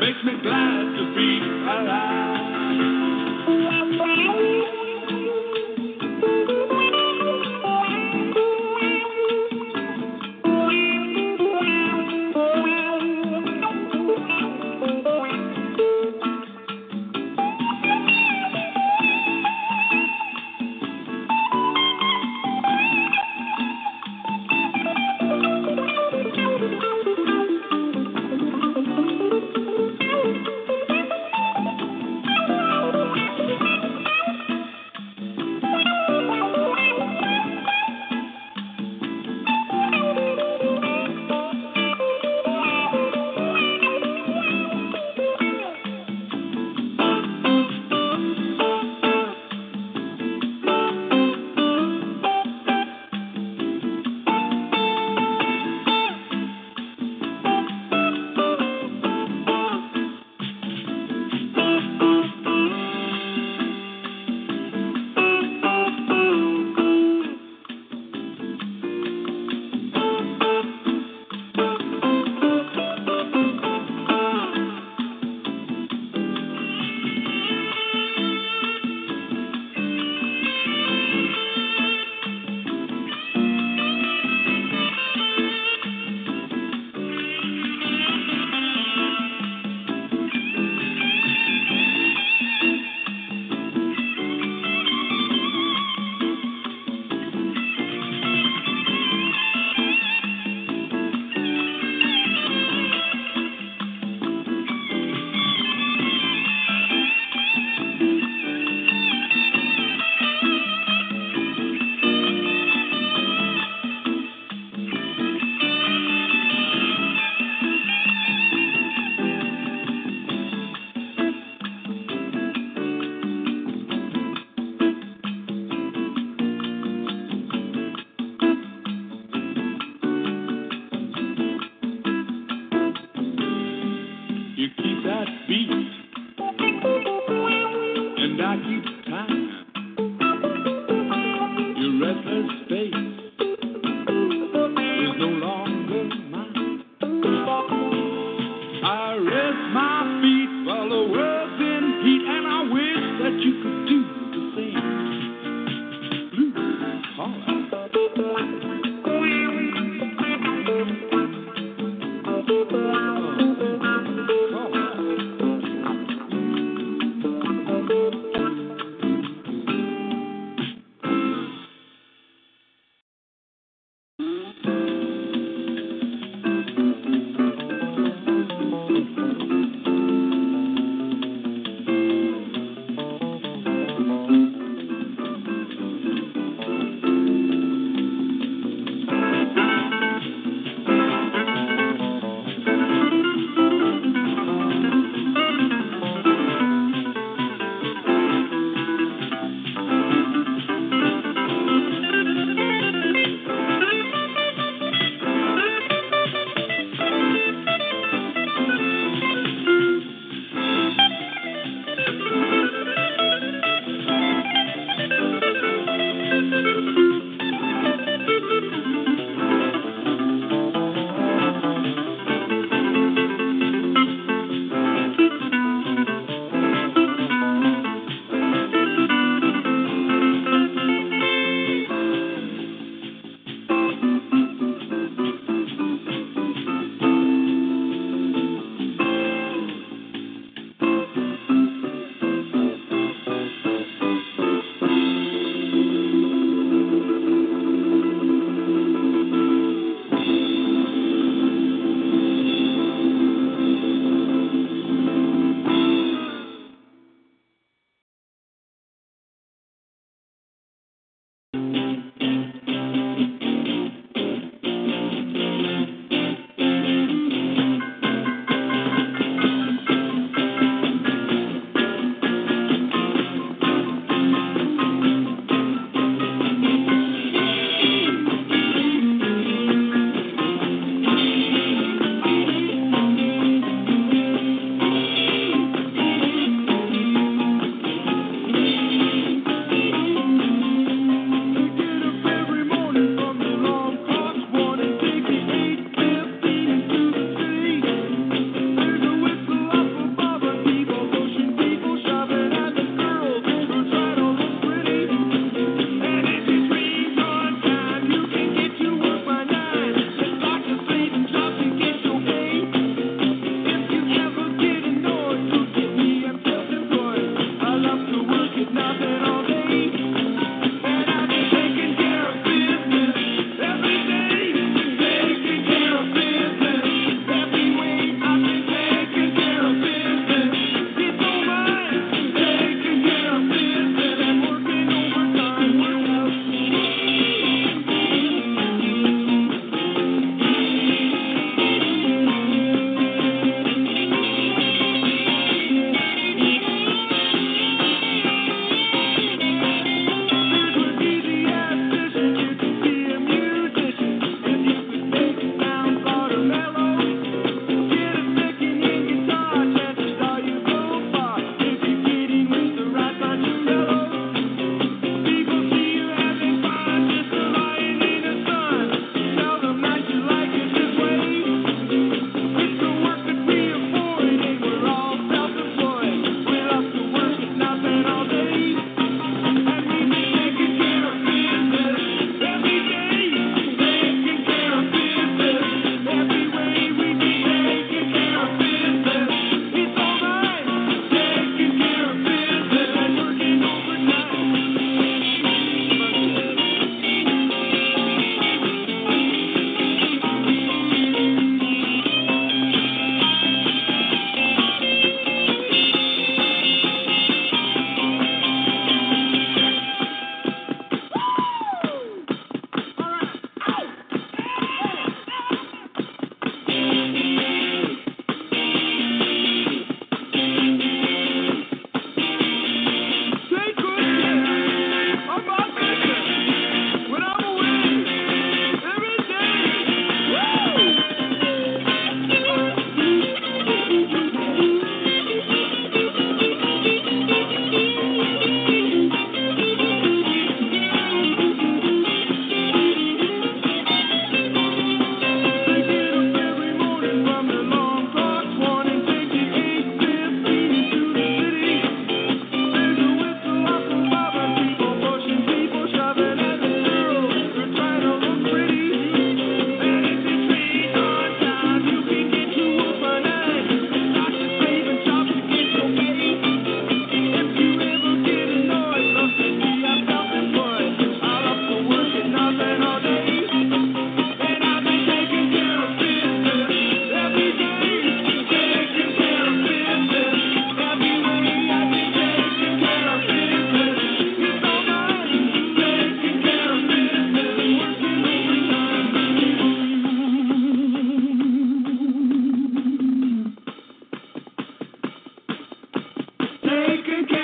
Makes me glad to be alive.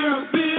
Taking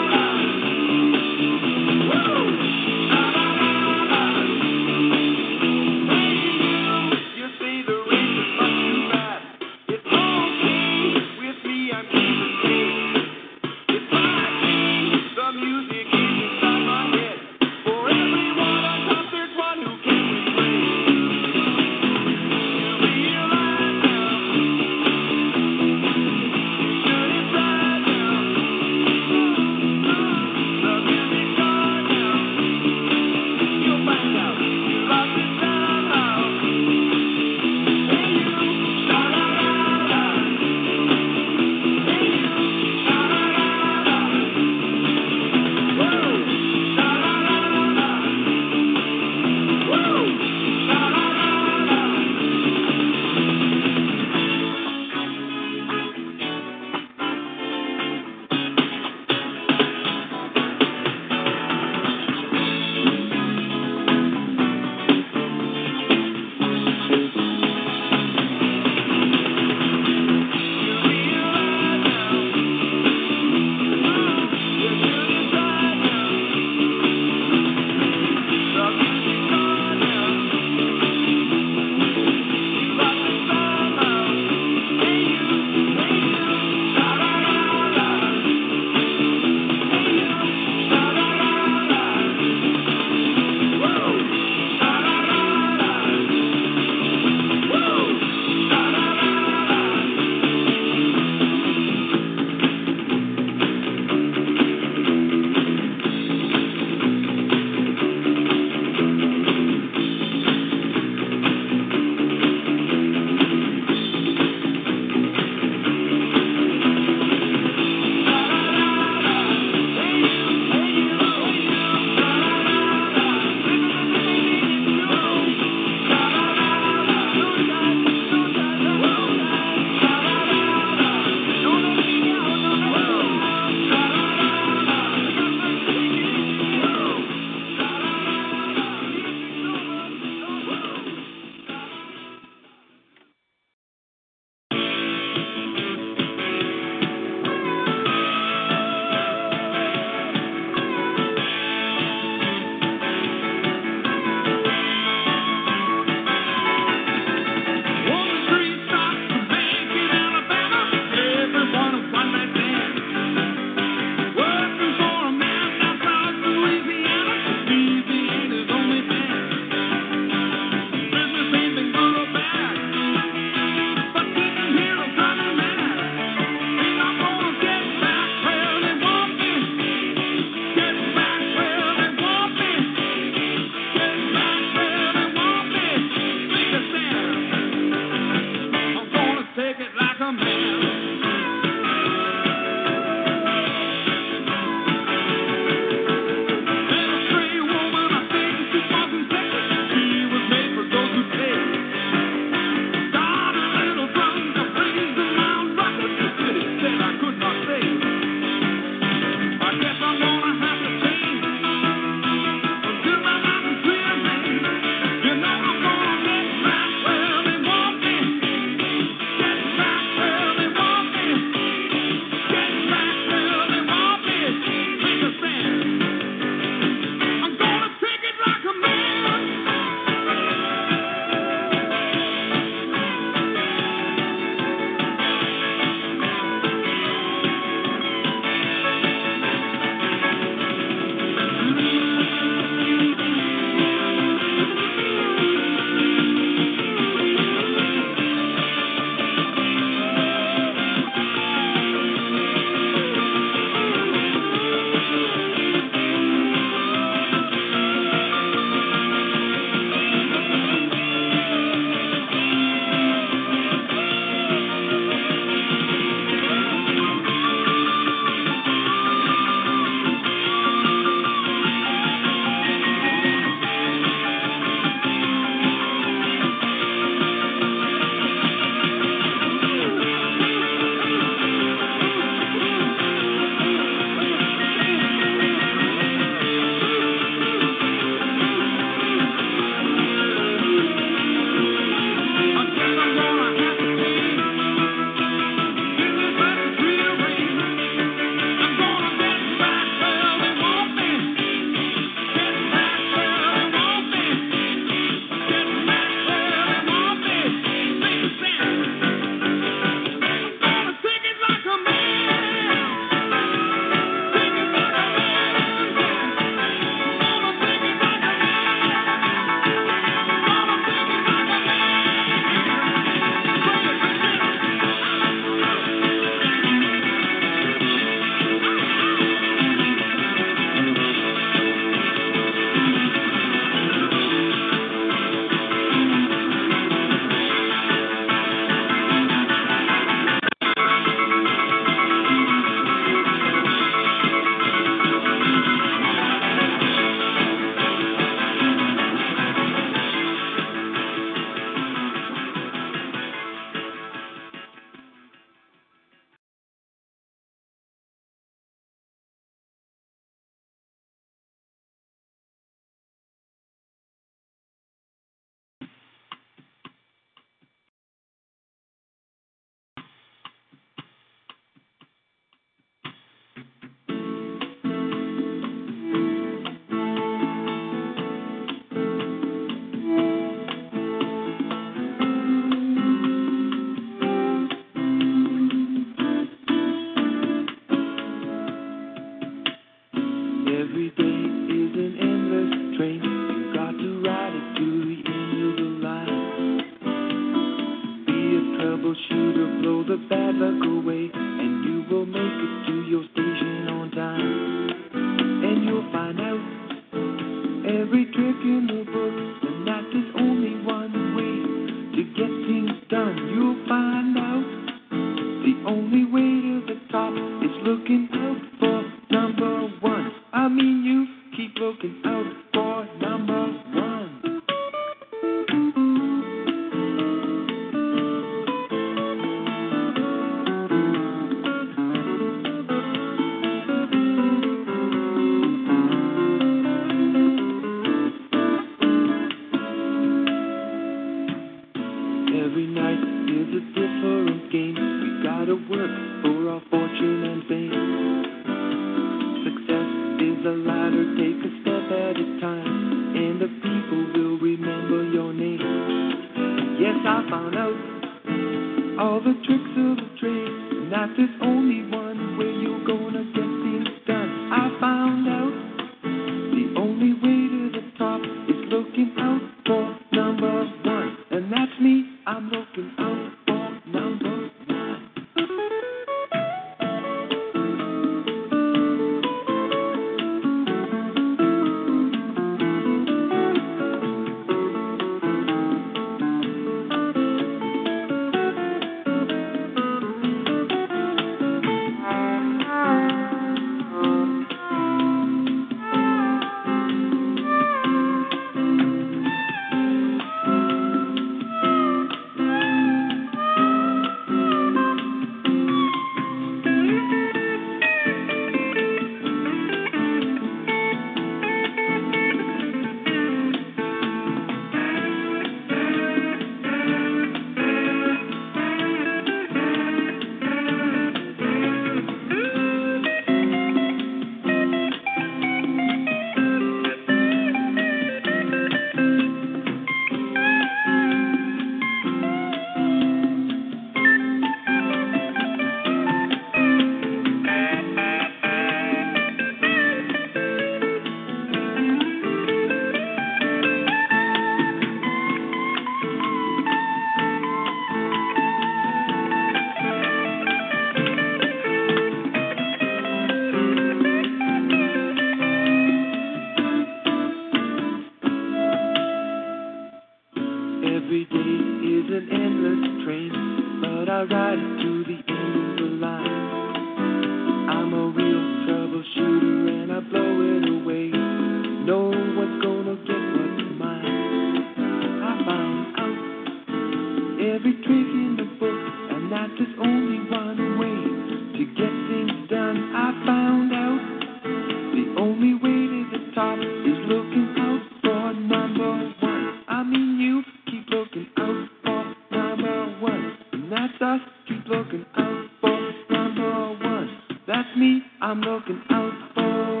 stars keep looking out for number one. That's me, I'm looking out for.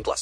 18 plus.